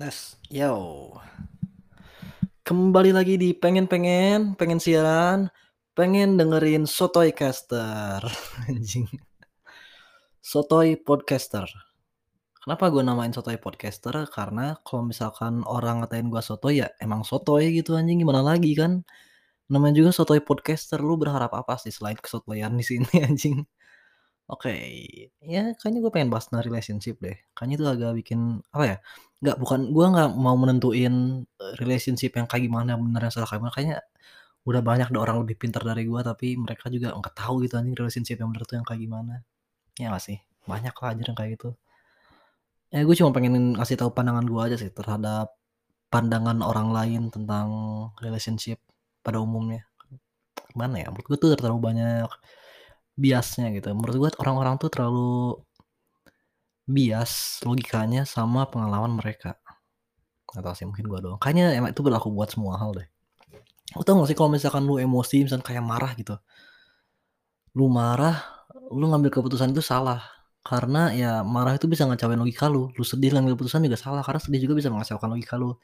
Tes, yo. Kembali lagi di pengen-pengen, pengen siaran, pengen dengerin Sotoy Caster. Anjing. Sotoy Podcaster. Kenapa gue namain Sotoy Podcaster? Karena kalau misalkan orang ngatain gue Sotoy ya emang Sotoy gitu anjing gimana lagi kan. Namanya juga Sotoy Podcaster, lu berharap apa sih selain kesotoyan di sini anjing? Oke, ya kayaknya gue pengen bahas tentang relationship deh. Kayaknya itu agak bikin apa ya? Nggak bukan gue nggak mau menentuin eh, relationship yang kayak gimana bener yang salah kayak gimana. Kayaknya udah banyak deh orang lebih pintar dari gue tapi mereka juga nggak tahu gitu anjing relationship yang bener tuh yang kayak gimana. Ya gak sih? Banyak lah anjir yang kayak gitu. Ya gue cuma pengen ngasih tahu pandangan gue aja sih terhadap pandangan orang lain tentang relationship pada umumnya. Gimana ya? Menurut gue tuh terlalu banyak biasnya gitu. Menurut gue orang-orang tuh terlalu bias logikanya sama pengalaman mereka. Gak tau sih mungkin gue doang. Kayaknya emang itu berlaku buat semua hal deh. Lu tau gak sih kalau misalkan lu emosi misalkan kayak marah gitu. Lu marah, lu ngambil keputusan itu salah. Karena ya marah itu bisa ngacauin logika lu. Lu sedih ngambil keputusan juga salah. Karena sedih juga bisa mengacaukan logika lu.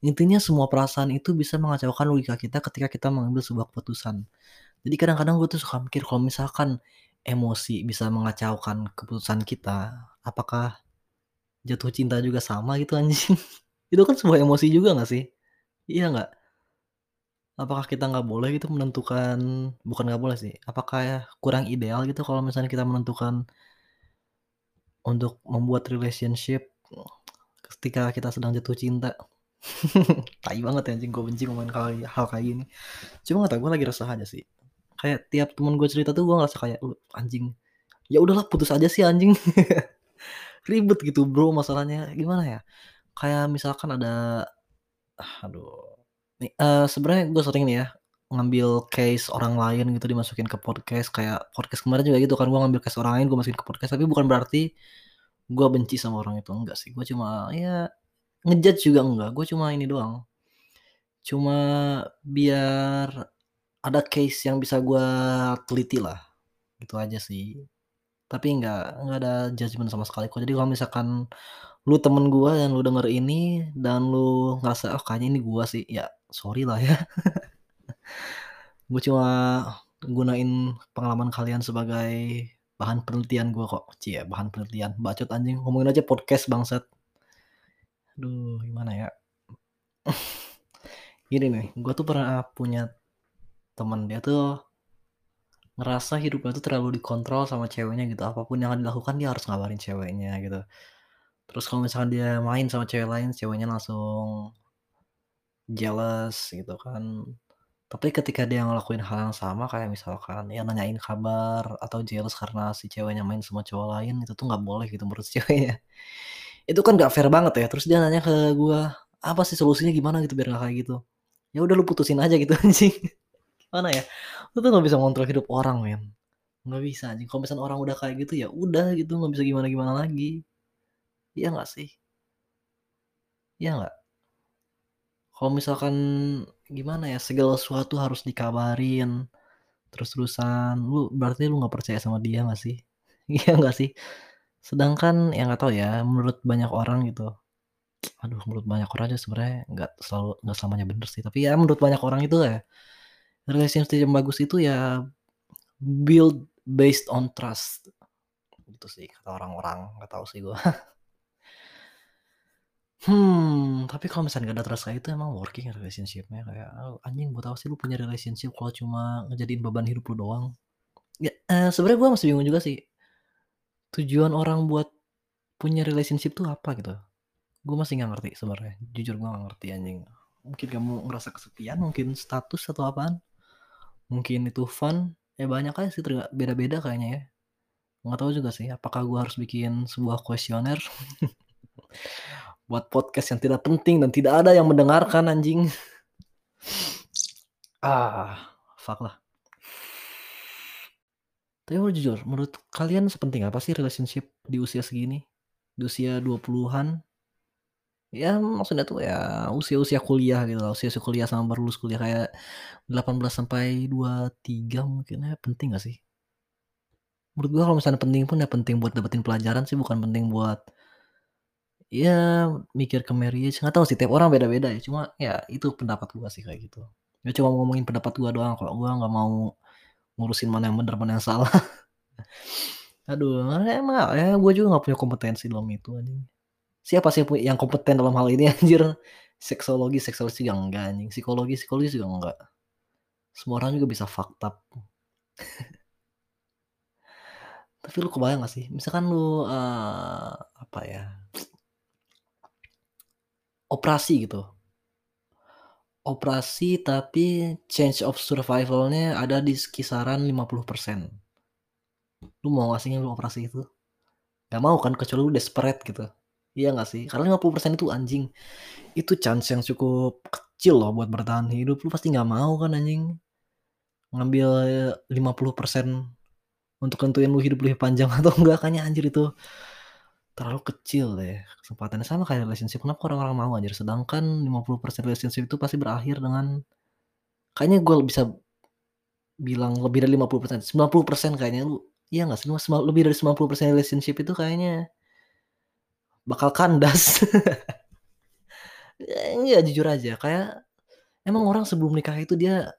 Intinya semua perasaan itu bisa mengacaukan logika kita ketika kita mengambil sebuah keputusan. Jadi kadang-kadang gue tuh suka mikir kalau misalkan emosi bisa mengacaukan keputusan kita, apakah jatuh cinta juga sama gitu anjing? Itu kan sebuah emosi juga gak sih? Iya nggak? Apakah kita nggak boleh gitu menentukan bukan nggak boleh sih, apakah ya kurang ideal gitu kalau misalnya kita menentukan untuk membuat relationship ketika kita sedang jatuh cinta? Tai banget ya anjing, gue benci ngomongin hal, hal kayak gini. Cuma gak tau, gue lagi resah aja sih. Kayak tiap temen gue cerita tuh gue ngerasa kayak, "Lu anjing, ya udahlah putus aja sih anjing." Ribet gitu bro masalahnya, gimana ya, kayak misalkan ada aduh, nih, eee, sebenarnya gue sering nih ya, ngambil case orang lain gitu dimasukin ke podcast, kayak podcast kemarin juga gitu kan, gue ngambil case orang lain gue masukin ke podcast, tapi bukan berarti gue benci sama orang itu, enggak sih, gue cuma ya nge-judge juga enggak, gue cuma ini doang, cuma biar ada case yang bisa gue teliti lah, gitu aja sih. Tapi nggak nggak ada judgement sama sekali kok. Jadi kalau misalkan lu temen gue dan lu denger ini dan lu ngerasa, "Oh kayaknya ini gua sih," ya sorry lah ya. Gue cuma gunain pengalaman kalian sebagai bahan penelitian gue kok. Cie, bahan penelitian, bacot anjing, ngomongin aja podcast bangsat. Aduh, gimana ya? Gini nih, gue tuh pernah punya temen, dia tuh ngerasa hidupnya tuh terlalu dikontrol sama ceweknya gitu, apa pun yang dilakukan dia harus ngabarin ceweknya gitu. Terus kalau misalkan dia main sama cewek lain, ceweknya langsung jealous gitu kan. Tapi ketika dia ngelakuin hal yang sama kayak misalkan ya nanyain kabar atau jealous karena si ceweknya main sama cowok lain, itu tuh nggak boleh gitu menurut ceweknya. Itu kan nggak fair banget ya. Terus dia nanya ke gua, "Apa sih solusinya gimana gitu biar nggak kayak gitu?" Ya udah lu putusin aja gitu anjing. Gimana ya? Lu tuh nggak bisa ngontrol hidup orang men. Nggak bisa anjing. Kalau misalnya orang udah kayak gitu ya udah gitu nggak bisa gimana-gimana lagi. Iya nggak sih? Iya nggak? Kalau misalkan gimana ya, segala sesuatu harus dikabarin terus-terusan, lu berarti lu nggak percaya sama dia nggak sih? Iya nggak sih? Sedangkan ya nggak tahu ya, menurut banyak orang gitu, aduh menurut banyak orang aja sebenarnya nggak selalu nggak selamanya bener sih, tapi ya menurut banyak orang itu ya, relationship yang bagus itu ya build based on trust. Gitu sih kata orang-orang, nggak tahu sih gua. Hmm, tapi kalau misalnya nggak ada trust kayak itu emang working relationship-nya kayak, "Oh, anjing buat apa sih lu punya relationship kalau cuma ngejadiin beban hidup lu doang?" Ya, eee, sebenarnya gua masih bingung juga sih. Tujuan orang buat punya relationship tuh apa gitu? Gue masih nggak ngerti sebenarnya, jujur gue nggak ngerti anjing. Mungkin kamu ngerasa kesepian, mungkin status atau apaan, mungkin itu fun, ya banyak aja sih beda-beda kayaknya ya. Nggak tahu juga sih apakah gue harus bikin sebuah kuesioner buat podcast yang tidak penting dan tidak ada yang mendengarkan anjing. Ah, fuck lah. Tapi mau jujur, menurut kalian sepenting apa sih relationship di usia segini? Di usia 20-an? Ya maksudnya tuh ya usia-usia kuliah gitu loh, usia-usia kuliah sama baru lulus kuliah kayak 18 sampai 23 mungkin ya penting gak sih? Menurut gua kalau misalnya penting pun ya penting buat dapetin pelajaran sih bukan penting buat Iya, mikir ke marriage, nggak tahu sih tiap orang beda-beda ya, cuma ya itu pendapat gua sih kayak gitu. Ya cuma ngomongin pendapat gua doang kok, gua nggak mau ngurusin mana yang bener, mana yang salah. Aduh, emang ya gua juga nggak punya kompetensi dalam itu anjing. Siapa sih yang kompeten dalam hal ini anjir? Seksologi seksologis juga enggak anjing, psikologi psikologis juga enggak. Semua orang juga bisa fucked. Tapi lu kebayang gak sih, misalkan lu, eee, apa ya, operasi gitu. Operasi tapi chance of survival-nya ada di kisaran 50%. Lu mau gak sih lu operasi itu? Nggak mau kan kecuali lu desperate gitu. Iya nggak sih? Karena 50% itu anjing, itu chance yang cukup kecil loh buat bertahan hidup, lu pasti nggak mau kan anjing. Ngambil 50% untuk nentuin lu hidup lebih panjang atau enggak, kayaknya anjir itu terlalu kecil deh kesempatannya. Sama kayak relationship, kenapa orang-orang mau anjir, sedangkan 50% relationship itu pasti berakhir dengan kayaknya gua bisa bilang lebih dari 50%, 90% kayaknya lu iya nggak sih? Lebih dari 90% relationship itu kayaknya bakal kandas. Iya, jujur aja, kayak emang orang sebelum nikah itu dia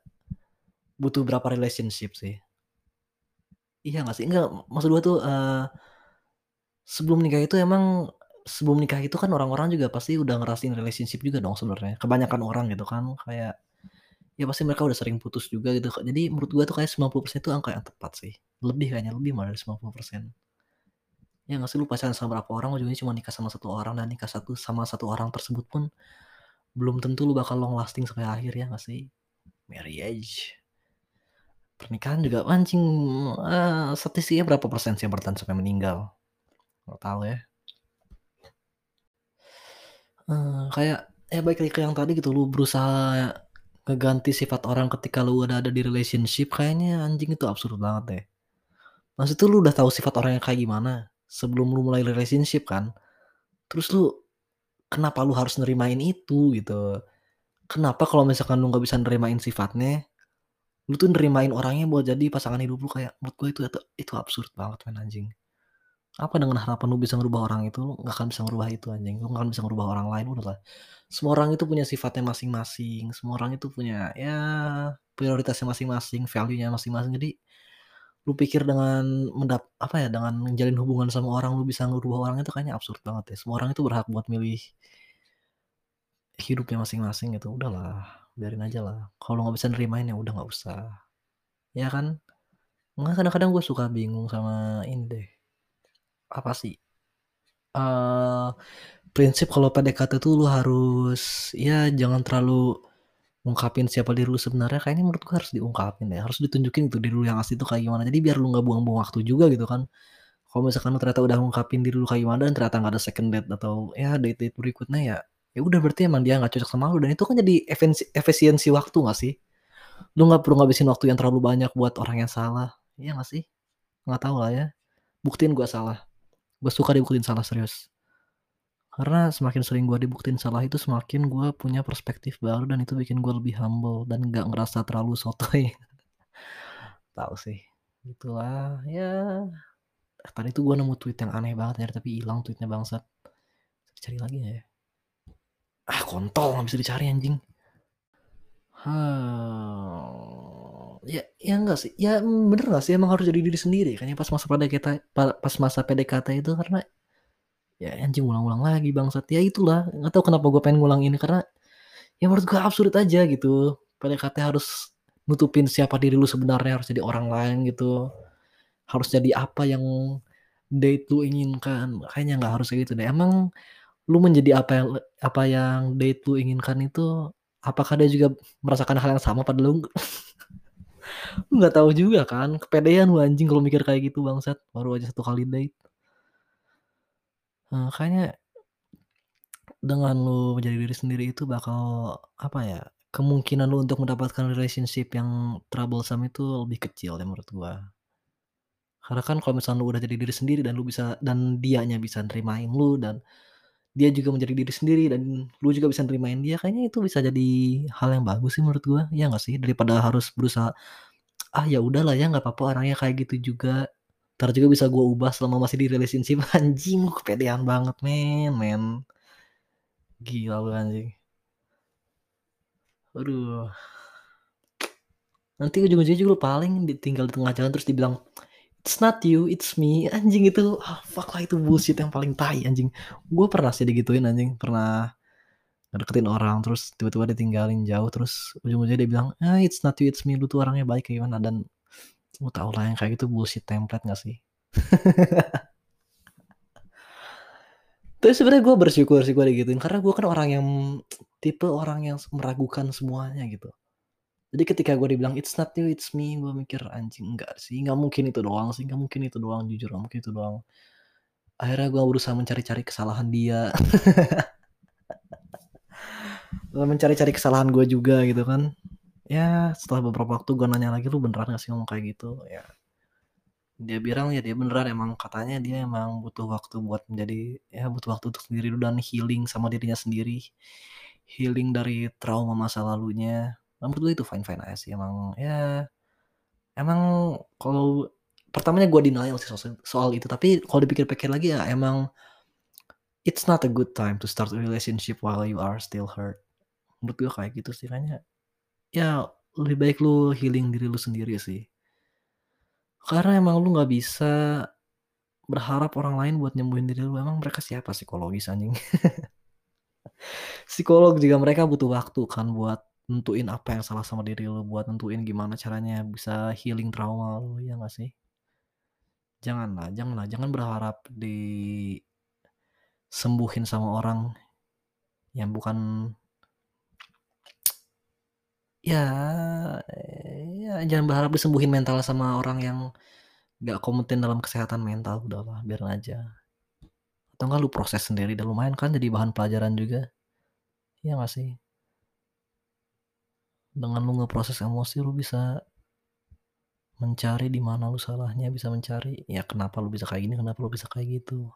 butuh berapa relationship sih? Iya nggak sih? Enggak, maksud gua tuh, eee, sebelum nikah itu emang sebelum nikah itu kan orang-orang juga pasti udah ngerasain relationship juga dong sebenarnya, kebanyakan orang gitu kan, kayak ya pasti mereka udah sering putus juga gitu. Jadi menurut gua tuh kayak 90% itu angka yang tepat sih, lebih kayaknya, lebih malah dari 90%. Ya nggak sih, lu pacaran sama berapa orang, ujungnya cuma nikah sama 1 orang dan nikah satu sama 1 orang tersebut pun belum tentu lu bakal long lasting sampai akhir, ya nggak sih? Marriage. Pernikahan juga anjing, eee, statistiknya berapa persen sih yang bertahan sampai meninggal? Nggak tahu ya. Eee, kayak ya balik lagi yang tadi gitu, lu berusaha ngeganti sifat orang ketika lu udah ada di relationship, kayaknya anjing itu absurd banget deh. Maksudnya lu udah tahu sifat orangnya kayak gimana sebelum lu mulai relationship kan, terus lu kenapa lu harus nerimain itu gitu? Kenapa kalau misalkan lu nggak bisa nerimain sifatnya, lu tuh nerimain orangnya buat jadi pasangan hidup lu, kayak menurut gua itu itu itu absurd banget men anjing. Apa dengan harapan lu bisa ngerubah orang itu, lu nggak akan bisa ngerubah itu anjing, lu nggak akan bisa ngerubah orang lain, udahlah. Semua orang itu punya sifatnya masing-masing, semua orang itu punya ya prioritasnya masing-masing, value-nya masing-masing, jadi lu pikir dengan mendap apa ya, dengan menjalin hubungan sama orang lu bisa ngerubah orang itu kayaknya absurd banget deh. Semua orang itu berhak buat milih hidupnya masing-masing gitu, udahlah, biarin ajalah. Kalau nggak bisa nerimain ya udah nggak usah, ya kan? Makanya kadang-kadang gua suka bingung sama ini deh, apa sih, eee, prinsip kalau PDKT tuh lu harus ya jangan terlalu ngungkapin siapa diri lu sebenarnya, kayaknya menurut gua harus diungkapin deh, harus ditunjukin gitu diri lu yang asli tuh kayak gimana. Jadi biar lu nggak buang-buang waktu juga gitu kan. Kalau misalkan lu ternyata udah ngungkapin diri lu kayak gimana dan ternyata nggak ada second date atau ya date-date berikutnya ya, ya udah berarti emang dia nggak cocok sama lu dan itu kan jadi efensi efisiensi waktu nggak sih? Lu nggak perlu ngabisin waktu yang terlalu banyak buat orang yang salah, iya nggak sih? Nggak tahu lah ya, buktiin gua salah. Gua suka dibuktiin salah, serius. Karena semakin sering gua dibuktiin salah itu semakin gua punya perspektif baru dan itu bikin gua lebih humble dan nggak ngerasa terlalu sotoy. Tahu sih, gitulah, ya tadi tuh gua nemu tweet yang aneh banget nyari tapi ilang tweet-nya bangsat. Cari lagi ya? Ah, kontol nggak bisa dicari anjing. Ya ya enggak sih, ya bener nggak sih emang harus jadi diri sendiri kayaknya pas masa PDKT pa pas masa PDKT itu karena ya anjing ulang-ulang lagi bangsat. Ya itulah, nggak tahu kenapa gua pengen ngulang ini karena ya menurut gua absurd aja gitu. PDKT harus nutupin siapa diri lu sebenarnya, harus jadi orang lain gitu. Harus jadi apa yang date lu inginkan, kayaknya nggak harus kayak gitu deh. Emang lu menjadi apa yang apa yang date lu inginkan itu, apakah dia juga merasakan hal yang sama pada lu? Lu nggak tahu juga kan, kepedean lu anjing kalau mikir kayak gitu bangsat, baru aja 1 kali date. Kayaknya dengan lu menjadi diri sendiri itu bakal, apa ya, kemungkinan lu untuk mendapatkan relationship yang troublesome itu lebih kecil ya menurut gua. Karena kan kalau misalnya lu udah jadi diri sendiri dan lu bisa dan dianya bisa nerimain lu dan dia juga menjadi diri sendiri dan lu juga bisa nerimain dia, kayaknya itu bisa jadi hal yang bagus sih menurut gua, iya nggak sih? Daripada harus berusaha, "Ah, ya udahlah ya nggak apa-apa orangnya kayak gitu juga." Entar juga bisa gua ubah selama masih di relationship, anjing lu kepedean banget men men. Gila lu anjing. Aduh. Nanti ujung-ujungnya juga lu paling ditinggal di tengah jalan terus dibilang, "It's not you, it's me." Anjing itu, ah fuck lah itu bullshit yang paling tai anjing. Gua pernah sih digituin anjing, pernah ngedeketin orang terus tiba-tiba ditinggalin jauh terus ujung-ujungnya dia bilang, "Ah, it's not you, it's me." Lu tuh orangnya baik kayak gimana dan lu tahulah yang kayak gitu bullshit template nggak sih? Tapi sebenarnya gua bersyukur sih gua digituin karena gua kan orang yang tipe orang yang meragukan semuanya gitu. Jadi ketika gua dibilang, "It's not you, it's me." Gua mikir, "Anjing enggak sih, nggak mungkin itu doang sih, nggak mungkin itu doang, jujur nggak mungkin itu doang." Akhirnya gua berusaha mencari-cari kesalahan dia. Mencari-cari kesalahan gua juga gitu kan. Ya setelah beberapa waktu gua nanya lagi, "Lu beneran nggak sih ngomong kayak gitu?" Ya. Dia bilang ya dia beneran emang katanya dia emang butuh waktu buat menjadi ya butuh waktu untuk sendiri dulu dan healing sama dirinya sendiri. Healing dari trauma masa lalunya. Menurut gua itu fine-fine aja sih emang ya, emang kalau pertamanya gua denial sih soal soal itu, tapi kalau dipikir-pikir lagi ya emang it's not a good time to start a relationship while you are still hurt. Menurut gua kayak gitu sih, kayaknya ya lebih baik lu healing diri lu sendiri sih. Karena emang lu nggak bisa berharap orang lain buat nyembuhin diri lu, emang mereka siapa psikologis anjing. Psikolog juga mereka butuh waktu kan buat nentuin apa yang salah sama diri lu, buat nentuin gimana caranya bisa healing trauma lu, ya nggak sih? Janganlah janganlah, jangan berharap disembuhin sama orang yang bukan ya ya jangan berharap disembuhin mental sama orang yang nggak kompeten dalam kesehatan mental, udahlah biarin aja. Atau enggak lu proses sendiri dan lumayan kan jadi bahan pelajaran juga. Iya nggak sih? Dengan lu ngeproses emosi lu bisa mencari di mana lu salahnya, bisa mencari, ya kenapa lu bisa kayak gini, kenapa lu bisa kayak gitu.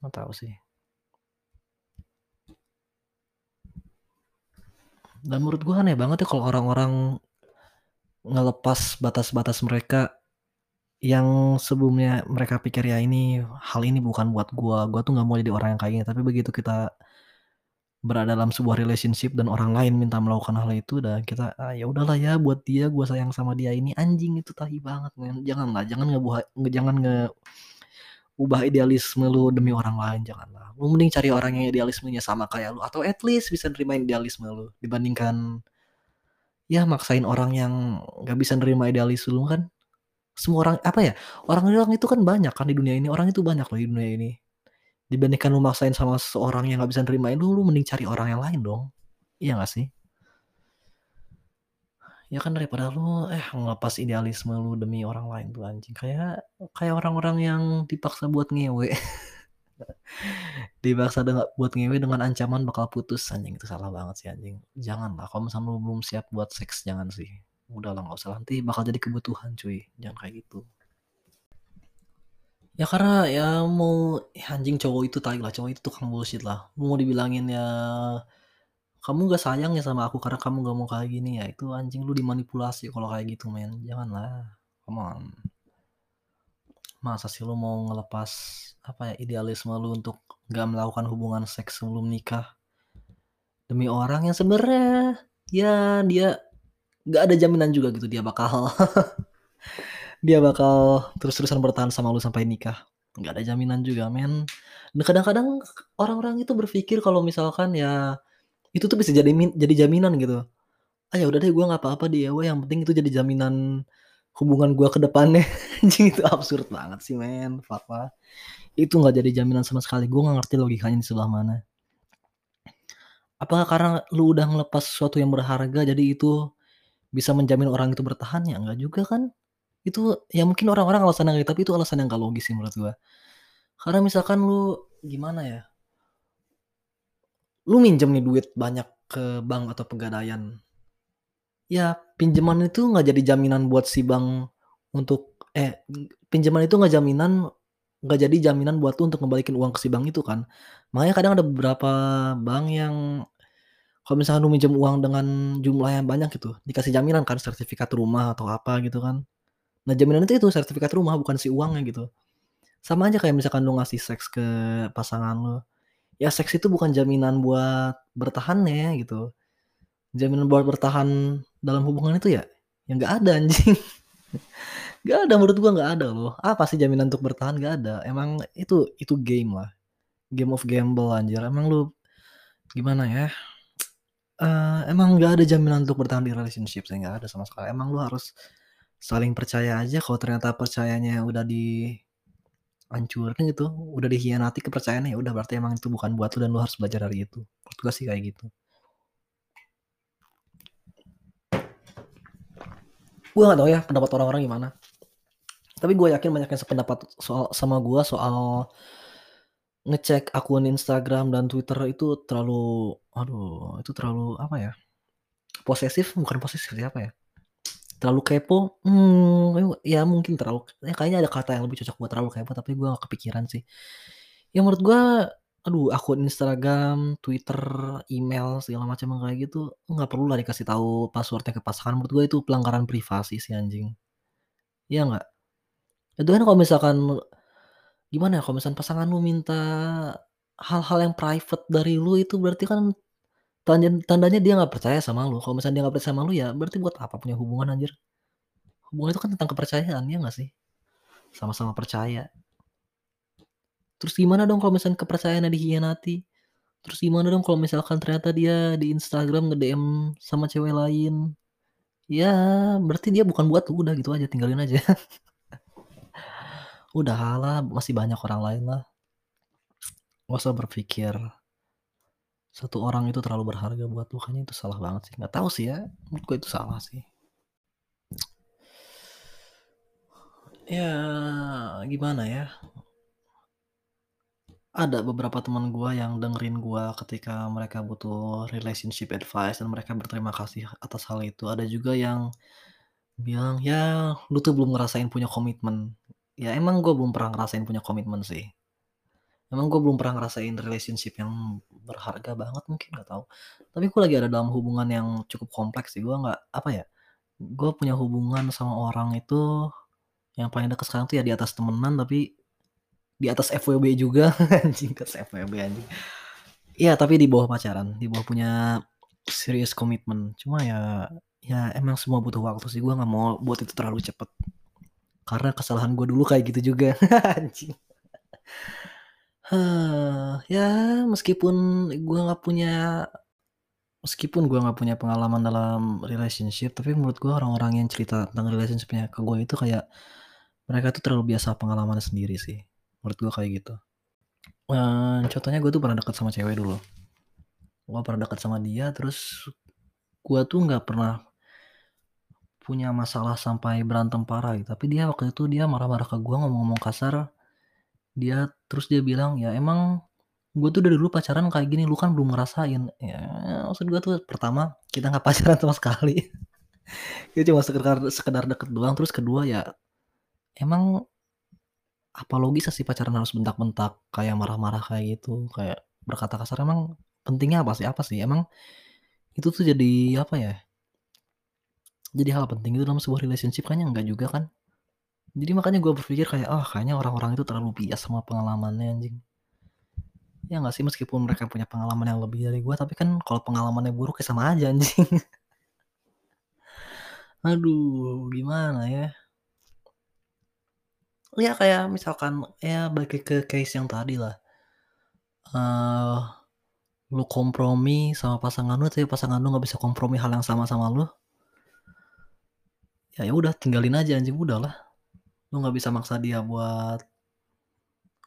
Nggak tahu sih. Dan menurut gua aneh banget ya kalau orang-orang ngelepas batas-batas mereka yang sebelumnya mereka pikir, "Ya ini hal ini bukan buat gua, gua tuh nggak mau jadi orang yang kayak gini." Tapi begitu kita berada dalam sebuah relationship dan orang lain minta melakukan hal itu dan kita, "Ah, ya udahlah ya buat dia, gua sayang sama dia ini." Anjing itu tai banget men, janganlah, jangan ngebuha jangan nge ubah idealisme lu demi orang lain, janganlah. Lu mending cari orang yang idealismenya sama kayak lu atau at least bisa nerimain idealisme lu dibandingkan ya maksain orang yang nggak bisa nerima idealisme lu kan semua orang apa ya, orang-orang itu kan banyak kan di dunia ini, orang itu banyak loh di dunia ini. Dibandingkan lu maksain sama seseorang yang nggak bisa nerimain lu, lu mending cari orang yang lain dong. Iya nggak sih? Ya kan daripada lu, eh, ngelepas idealisme lu demi orang lain tuh anjing, kayak kayak orang-orang yang dipaksa buat ngewe. Dipaksa dengan buat ngewe dengan ancaman bakal putus, anjing itu salah banget sih anjing. Janganlah kalau misalnya lu belum siap buat seks, jangan sih. Udahlah nggak usah, nanti bakal jadi kebutuhan cuy, jangan kayak gitu. Ya karena ya mau anjing cowok itu tai lah, cowok itu tukang bullshit lah. Mau dibilangin ya, "Kamu nggak sayang ya sama aku karena kamu nggak mau kayak gini." Ya itu anjing lu dimanipulasi kalau kayak gitu men, janganlah, come on. Masa sih lu mau ngelepas, apa ya, idealisme lu untuk nggak melakukan hubungan seks sebelum nikah, demi orang yang sebenarnya ya dia nggak ada jaminan juga gitu dia bakal dia bakal terus-terusan bertahan sama lu sampai nikah, nggak ada jaminan juga men. Dan kadang-kadang orang-orang itu berpikir kalau misalkan ya, itu tuh bisa jadi jadi jaminan gitu. "Ah, ya udah deh gua nggak apa-apa di-EW yang penting itu jadi jaminan hubungan gua ke depannya." Anjing itu absurd banget sih men, lah. Itu nggak jadi jaminan sama sekali, gua nggak ngerti logikanya di sebelah mana. Apakah karena lu udah ngelepas sesuatu yang berharga jadi itu bisa menjamin orang itu bertahan? Ya enggak juga kan. Itu ya mungkin orang-orang alasannya gitu, tapi itu alasan yang nggak logis sih menurut gua. Karena misalkan lu gimana ya lu minjem nih duit banyak ke bank atau Pegadaian. Ya pinjaman itu nggak jadi jaminan buat si bank untuk eh, pinjaman itu nggak jaminan nggak jadi jaminan buat lu untuk ngembalikin uang ke si bank itu kan. Makanya kadang ada beberapa bank yang kalau misalkan lu minjem uang dengan jumlah yang banyak gitu, dikasih jaminan kan sertifikat rumah atau apa gitu kan. Nah, jaminan itu itu sertifikat rumah bukan si uangnya gitu. Sama aja kayak misalkan lu ngasih seks ke pasangan lu, ya seks itu bukan jaminan buat bertahannya gitu. Jaminan buat bertahan dalam hubungan itu ya, ya nggak ada anjing. Nggak ada menurut gua nggak ada loh. Apa sih jaminan untuk bertahan? Nggak ada. Emang itu itu game lah. Game of gamble anjir. Emang lu gimana ya? Eee, emang nggak ada jaminan untuk bertahan di relationship sih, nggak ada sama sekali. Emang lu harus saling percaya aja kalau ternyata percayanya udah dihancurin gitu, udah dikhianati kepercayaannya, ya udah berarti emang itu bukan buat lu dan lu harus belajar dari itu. Menurut gua sih kayak gitu. Gua nggak tahu ya pendapat orang-orang gimana. Tapi gua yakin banyak yang sependapat soal sama gua soal ngecek akun Instagram dan Twitter itu terlalu aduh, itu terlalu apa ya, posesif bukan posesif sih, apa ya, terlalu kepo, mmm, ya mungkin terlalu ya kayaknya ada kata yang lebih cocok buat terlalu kepo, tapi gua nggak kepikiran sih. Ya menurut gua, aduh akun Instagram, Twitter, email, segala macam kayak gitu, nggak perlulah dikasih tahu password-nya ke pasangan, menurut gua itu pelanggaran privasi sih anjing. Iya nggak? Itu kan kalau misalkan gimana ya, kalau misalkan pasangan lu minta hal-hal yang private dari lu itu berarti kan tanden tandanya dia nggak percaya sama lu. Kalau misalnya dia nggak percaya sama lu, ya berarti buat apa punya hubungan anjir? Hubungan itu kan tentang kepercayaan, ya nggak sih? Sama-sama percaya. Terus gimana dong kalau misalkan kepercayaannya dikhianati? Terus gimana dong kalau misalkan ternyata dia di Instagram nge-DM sama cewek lain? Ya berarti dia bukan buat lu, udah gitu aja, tinggalin aja. Udahlah, masih banyak orang lain lah. Nggak usah berpikir satu orang itu terlalu berharga buat lu, kayaknya itu salah banget sih. Nggak tahu sih ya, menurut itu salah sih. Ya gimana ya? Ada beberapa teman gua yang dengerin gua ketika mereka butuh relationship advice dan mereka berterima kasih atas hal itu. Ada juga yang bilang, "Ya lu tuh belum ngerasain punya komitmen." Ya emang gua belum pernah ngerasain punya komitmen sih. Emang gua belum pernah ngerasain relationship yang berharga banget mungkin, nggak tahu. Tapi gua lagi ada dalam hubungan yang cukup kompleks sih, gua nggak apa ya, gua punya hubungan sama orang itu yang paling dekat sekarang tuh ya di atas temenan, tapi di atas FWB juga, anjing ke FWB anjing. Iya, tapi di bawah pacaran, di bawah punya serious commitment. Cuma ya ya emang semua butuh waktu sih, gua nggak mau buat itu terlalu cepet. Karena kesalahan gua dulu kayak gitu juga, anjing. Ya meskipun gua nggak punya meskipun gua nggak punya pengalaman dalam relationship, tapi menurut gua orang-orang yang cerita tentang relationship-nya ke gua itu kayak mereka tuh terlalu biasa pengalamannya sendiri sih, menurut gua kayak gitu. Eee, contohnya gua tuh pernah deket sama cewek dulu. Gua pernah deket sama dia, terus gua tuh nggak pernah punya masalah sampai berantem parah gitu, tapi dia waktu itu dia marah-marah ke gua, ngomong-ngomong kasar. Dia terus dia bilang, "Ya emang gua tuh dari dulu pacaran kayak gini, lu kan belum ngerasain." Ya maksud gua tuh pertama, kita nggak pacaran sama sekali. Itu cuma sekedar sekedar deket doang, terus kedua ya, emang apa logisnya sih pacaran harus bentak-bentak, kayak marah-marah kayak gitu, kayak berkata kasar, emang pentingnya apa sih apa sih? Emang itu tuh jadi apa ya jadi hal penting itu dalam sebuah relationship? Kayaknya enggak juga kan? Jadi makanya gua berpikir kayak, "Ah kayaknya orang-orang itu terlalu bias sama pengalamannya anjing." Ya nggak sih? Meskipun mereka punya pengalaman yang lebih dari gua, tapi kan kalau pengalamannya buruk ya sama aja anjing. Aduh, gimana ya? Ya kayak misalkan, ya balik ke case yang tadi lah. Eee, lu kompromi sama pasangan lu, tapi pasangan lu nggak bisa kompromi hal yang sama sama lu. Ya ya udah tinggalin aja anjing, udahlah. Lu nggak bisa maksa dia buat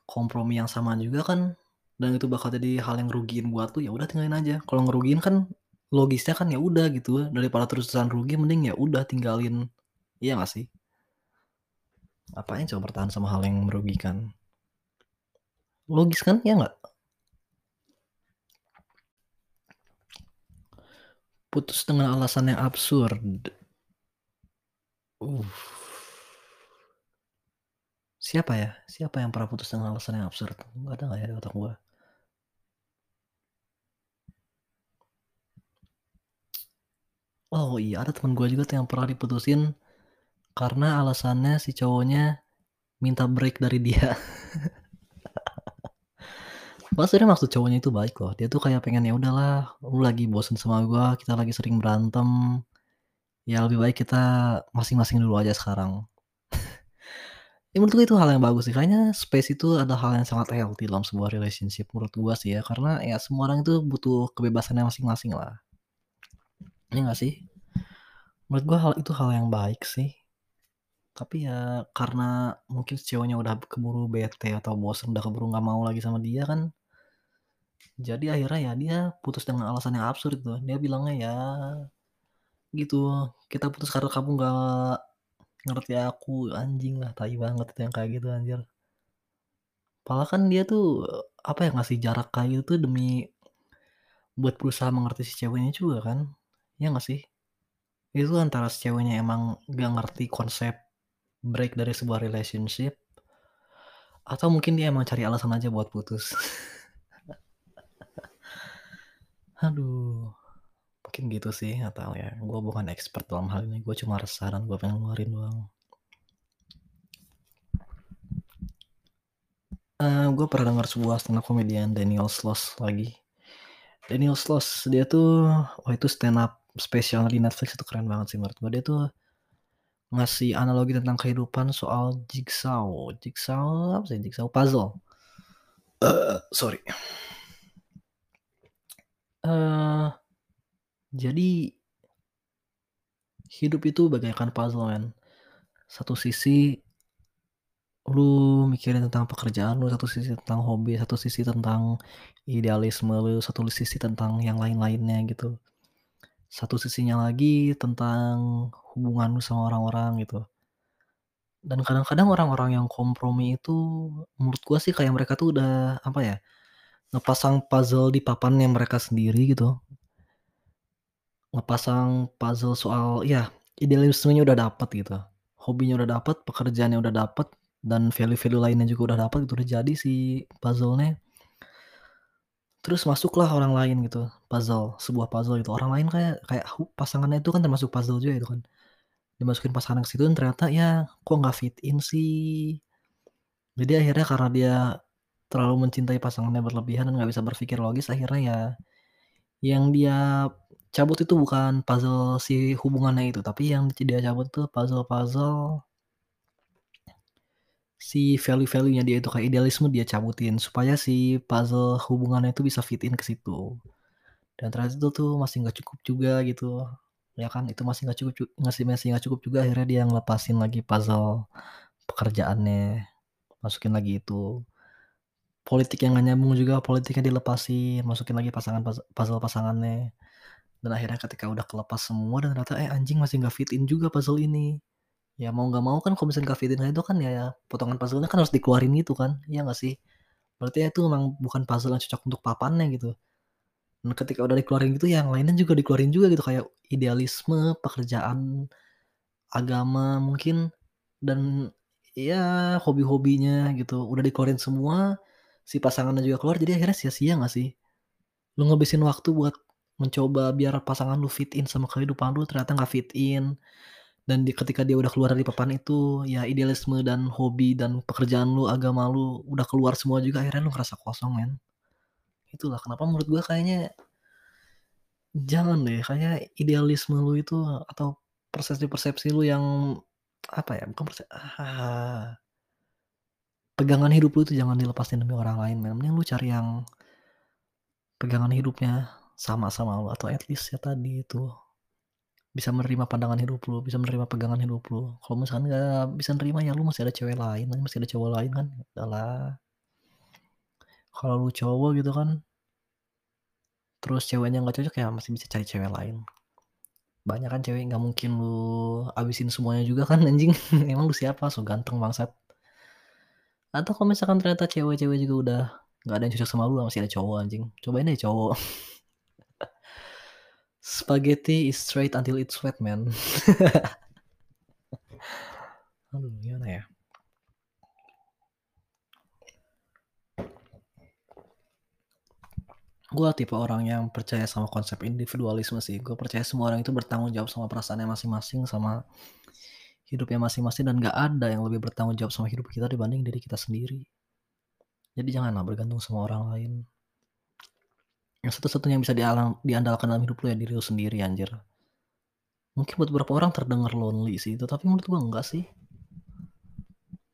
kompromi yang sama juga kan, dan itu bakal jadi hal yang ngerugiin buat lu, ya udah tinggalin aja. Kalau ngerugiin kan logisnya kan ya udah gitu, daripada terus-terusan rugi mending ya udah tinggalin. Iya nggak sih? Ngapain coba bertahan sama hal yang merugikan? Logis kan, ya nggak? Putus dengan alasan yang absurd. Uh. Siapa ya? Siapa yang pernah putus dengan alasan yang absurd? Ada nggak ya di otak gua? Oh iya, ada temen gua juga tuh yang pernah diputusin Karena alasannya si cowoknya minta break dari dia. Sebenarnya maksud cowoknya itu baik loh, dia tuh kayak pengen, "Ya udahlah, lu lagi bosen sama gua, kita lagi sering berantem, ya lebih baik kita masing-masing dulu aja sekarang." Ya menurut gue itu hal yang bagus sih, kayaknya space itu adalah hal yang sangat healthy dalam sebuah relationship menurut gua sih ya, karena ya semua orang itu butuh kebebasannya masing-masing lah. Iya nggak sih? Menurut gua hal itu hal yang baik sih. Tapi ya karena mungkin ceweknya udah keburu bete atau bosen, udah keburu nggak mau lagi sama dia kan jadi akhirnya ya dia putus dengan alasan yang absurd gitu, dia bilangnya ya gitu, "Kita putus karena kamu nggak ngerti aku." Anjing lah, tai banget itu yang kayak gitu anjir. Padahal kan dia tuh, apa ya, ngasih jarak kayak gitu tuh demi buat berusaha mengerti si ceweknya juga kan, iya nggak sih? Itu antara si ceweknya emang nggak ngerti konsep break dari sebuah relationship atau mungkin dia emang cari alasan aja buat putus. Aduh, mungkin gitu sih, nggak tahu ya, gua bukan expert dalam hal ini, gua cuma resah dan gua pengen ngeluarin doang. Eee, gua pernah denger sebuah stand up comedian Daniel Sloss lagi. Daniel Sloss, dia tuh wah itu stand up spesial di Netflix itu keren banget sih menurut gua, dia tuh ngasih analogi tentang kehidupan soal jigsaw, jigsaw apa sih, jigsaw puzzle. Sorry. Eee, jadi hidup itu bagaikan puzzle men. Satu sisi lu mikirin tentang pekerjaan lu, satu sisi tentang hobi, satu sisi tentang idealisme lu, satu sisi tentang yang lain-lainnya gitu. Satu sisinya lagi tentang hubungan lu sama orang-orang gitu. Dan kadang-kadang orang-orang yang kompromi itu menurut gua sih kayak mereka tuh udah, apa ya, ngepasang puzzle di papannya mereka sendiri gitu. Ngepasang puzzle soal ya idealismenya udah dapet gitu, hobinya udah dapet, pekerjaannya udah dapet, dan value-value lainnya juga udah dapet gitu, udah jadi si puzzle-nya. Terus masuklah orang lain gitu, puzzle, sebuah puzzle gitu, orang lain kayak kayak pasangannya itu kan termasuk puzzle juga itu kan. Dimasukin pasangan ke situ dan ternyata ya kok nggak fit in sih. Jadi akhirnya karena dia terlalu mencintai pasangannya berlebihan dan nggak bisa berpikir logis, akhirnya ya yang dia cabut itu bukan puzzle si hubungannya itu, tapi yang dia cabut tuh puzzle-puzzle si value-value-nya dia itu, kayak idealisme dia cabutin supaya si puzzle hubungannya itu bisa fit in ke situ. Dan ternyata itu tuh masih nggak cukup juga gitu, ya kan, itu masih nggak cukup cu masih masih nggak cukup juga akhirnya dia ngelepasin lagi puzzle pekerjaannya, masukin lagi itu. Politik yang nggak nyambung juga, politiknya dilepasin, masukin lagi pasangan puzzle pasangannya. Dan akhirnya ketika udah kelepas semua dan ternyata, eh, anjing masih nggak fit in juga puzzle ini. Ya mau nggak mau kan kalau misalnya nggak fit in itu kan ya potongan puzzle-nya kan harus dikeluarin gitu kan, iya nggak sih? Berarti ya itu memang bukan puzzle yang cocok untuk papannya gitu. Dan ketika udah dikeluarin gitu yang lainnya juga dikeluarin juga gitu, kayak idealisme, pekerjaan, agama mungkin, dan ya hobi-hobinya gitu, udah dikeluarin semua, si pasangannya juga keluar, jadi akhirnya sia-sia nggak sih? Lu ngabisin waktu buat mencoba biar pasangan lu fit in sama kehidupan lu, ternyata nggak fit in. Dan di ketika dia udah keluar dari papan itu, ya idealisme dan hobi dan pekerjaan lu, agama lu, udah keluar semua juga akhirnya lu ngerasa kosong men. Itulah kenapa menurut gua kayaknya jangan deh, kayaknya idealisme lu itu atau persepsi-persepsi lu yang apa ya, bukan perse ah, pegangan hidup lu itu jangan dilepasin demi orang lain men, mending lu cari yang pegangan hidupnya sama sama lu atau at least ya tadi itu bisa menerima pandangan hidup lu, bisa menerima pegangan hidup lu. Kalau misalkan nggak bisa nerima ya lu masih ada cewek lain kan, masih ada cowok lain kan, ya udahlah. Kalau lu cowok gitu kan terus ceweknya nggak cocok, ya masih bisa cari cewek lain. Banyak kan cewek nggak mungkin lu habisin semuanya juga kan anjing, emang lu siapa, so ganteng bangsat. Atau kalau misalkan ternyata cewek-cewek juga udah nggak ada yang cocok sama lu, masih ada cowok anjing, cobain deh cowok. Spaghetti is straight until it's wet man. Aduh gimana ya? Gua tipe orang yang percaya sama konsep individualisme sih, gua percaya semua orang itu bertanggung jawab sama perasaannya masing-masing, sama hidupnya masing-masing dan nggak ada yang lebih bertanggung jawab sama hidup kita dibanding diri kita sendiri. Jadi janganlah bergantung sama orang lain. Yang satu-satunya yang bisa dialang diandalkan dalam hidup lu ya diri lu sendiri anjir. Mungkin buat beberapa orang terdengar lonely sih itu, tapi menurut gua enggak sih.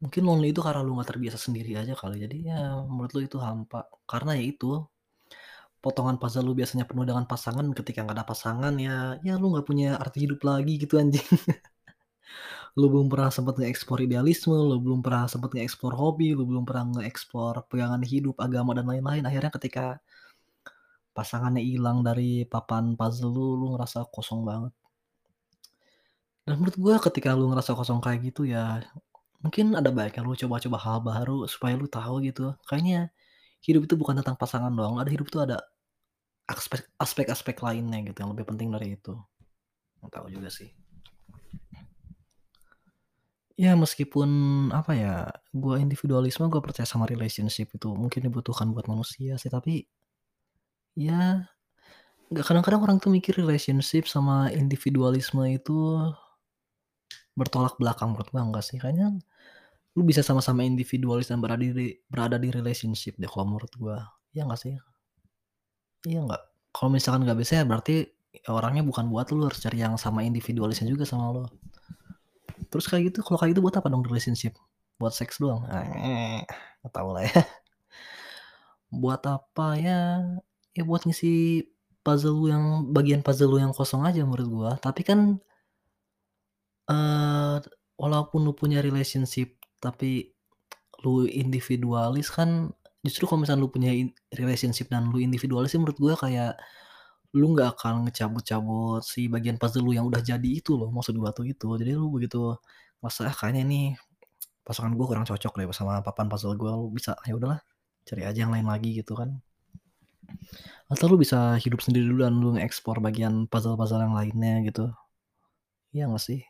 Mungkin lonely itu karena lu nggak terbiasa sendiri aja kali, jadi ya menurut lu itu hampa. Karena ya itu, potongan puzzle lu biasanya penuh dengan pasangan, ketika nggak ada pasangan ya ya lu nggak punya arti hidup lagi gitu anjing. Lu belum pernah sempet nge-explore idealisme, lu belum pernah sempet nge-explore hobi, lu belum pernah nge-explore pegangan hidup, agama, dan lain-lain. Akhirnya ketika pasangannya hilang dari papan puzzle lu, lu ngerasa kosong banget. Dan menurut gua ketika lu ngerasa kosong kayak gitu ya, mungkin ada baiknya lu coba-coba hal baru supaya lu tahu gitu, kayaknya hidup itu bukan tentang pasangan doang, ada hidup itu ada aspek aspek-aspek lainnya gitu yang lebih penting dari itu. Nggak tahu juga sih. Ya meskipun apa ya, gua individualisme, gua percaya sama relationship itu mungkin dibutuhkan buat manusia sih, tapi ya nggak kadang-kadang orang tuh mikir relationship sama individualisme itu bertolak belakang, menurut gua enggak sih. Kayaknya lu bisa sama-sama individualis dan berada di berada di relationship deh kalau menurut gua. Iya nggak sih? Iya nggak? Kalau misalkan nggak bisa ya berarti orangnya bukan buat lu, harus cari yang sama individualisnya juga sama lu. Terus kayak gitu kalau kayak gitu buat apa dong relationship? Buat seks doang? Nggak tahu lah ya. Buat apa ya, ya buat ngisi puzzle lu yang bagian puzzle lu yang kosong aja menurut gua. Tapi kan eee, walaupun lu punya relationship tapi lu individualis kan justru kalau misalnya lu punya relationship dan lu individualis sih menurut gua kayak lu nggak akan ngecabut-cabut si bagian puzzle lu yang udah jadi itu loh, maksud gua tuh itu. Jadi lu begitu ngerasa, "Ah kayaknya nih pasangan gua kurang cocok deh sama papan puzzle gua," lu bisa, ya udahlah cari aja yang lain lagi gitu kan. Atau lu bisa hidup sendiri dulu dan lu nge-explore bagian puzzle-puzzle yang lainnya gitu. Iya nggak sih?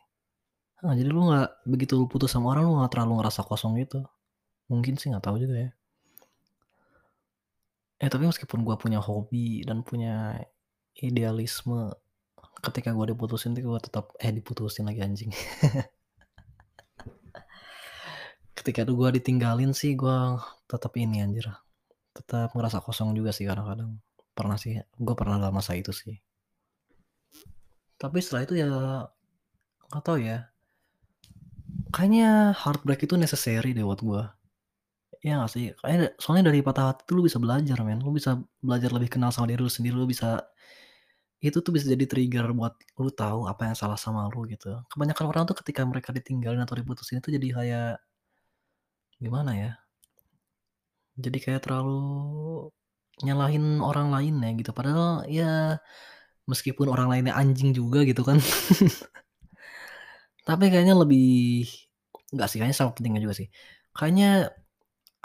Heeh, jadi lu nggak begitu lu putus sama orang, lu nggak terlalu ngerasa kosong gitu. Mungkin sih, nggak tahu juga ya. Eh, tapi meskipun gua punya hobi dan punya idealisme, ketika gua diputusin tuh gua tetap eh, diputusin lagi anjing. Ketika tuh gua ditinggalin sih gua tetep ini anjir, tetap ngerasa kosong juga sih kadang-kadang. Pernah sih, gua pernah dalam masa itu sih. Tapi setelah itu ya nggak tahu ya. Kayaknya heartbreak itu necessary deh buat gua. Iya nggak sih? Kayaknya soalnya dari patah hati tuh lu bisa belajar men, lu bisa belajar lebih kenal sama diri lu sendiri, lu bisa itu tuh bisa jadi trigger buat lu tahu apa yang salah sama lu gitu. Kebanyakan orang tuh ketika mereka ditinggalin atau diputusin itu jadi kayak gimana ya, jadi kayak terlalu nyalahin orang lainnya gitu, padahal ya meskipun orang lainnya anjing juga gitu kan. Tapi kayaknya lebih nggak sih, kayaknya sama pentingnya juga sih. Kayaknya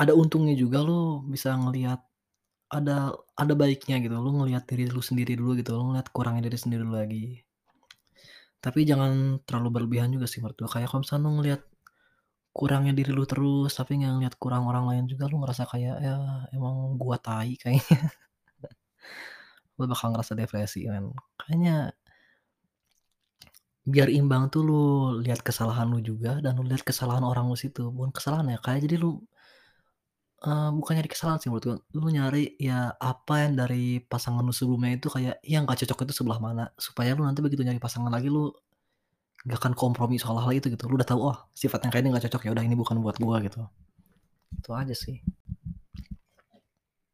ada untungnya juga lu bisa ngelihat ada ada baiknya gitu, lu ngelihat diri lu sendiri dulu gitu, lu ngelihat kurangnya diri sendiri dulu lagi. Tapi jangan terlalu berlebihan juga sih menurut kayak kalau misalnya lu ngelihat kurangnya diri lu terus, tapi nggak ngelihat kurang orang lain juga, lu ngerasa kayak, ya emang gua tai kayaknya. Lu bakal ngerasa depresi men. Kayaknya biar imbang tuh lu lihat kesalahan lu juga dan lu lihat kesalahan orang lu situ, bukan kesalahan ya, kayak jadi lu eee, bukan nyari kesalahan sih menurut gua, lu nyari ya apa yang dari pasangan lu sebelumnya itu kayak yang nggak cocok itu sebelah mana, supaya lu nanti begitu nyari pasangan lagi lu nggak akan kompromi soal hal itu gitu. Lu udah tahu, "Oh sifat yang kayak ini nggak cocok, ya udah ini bukan buat gua," gitu. Itu aja sih.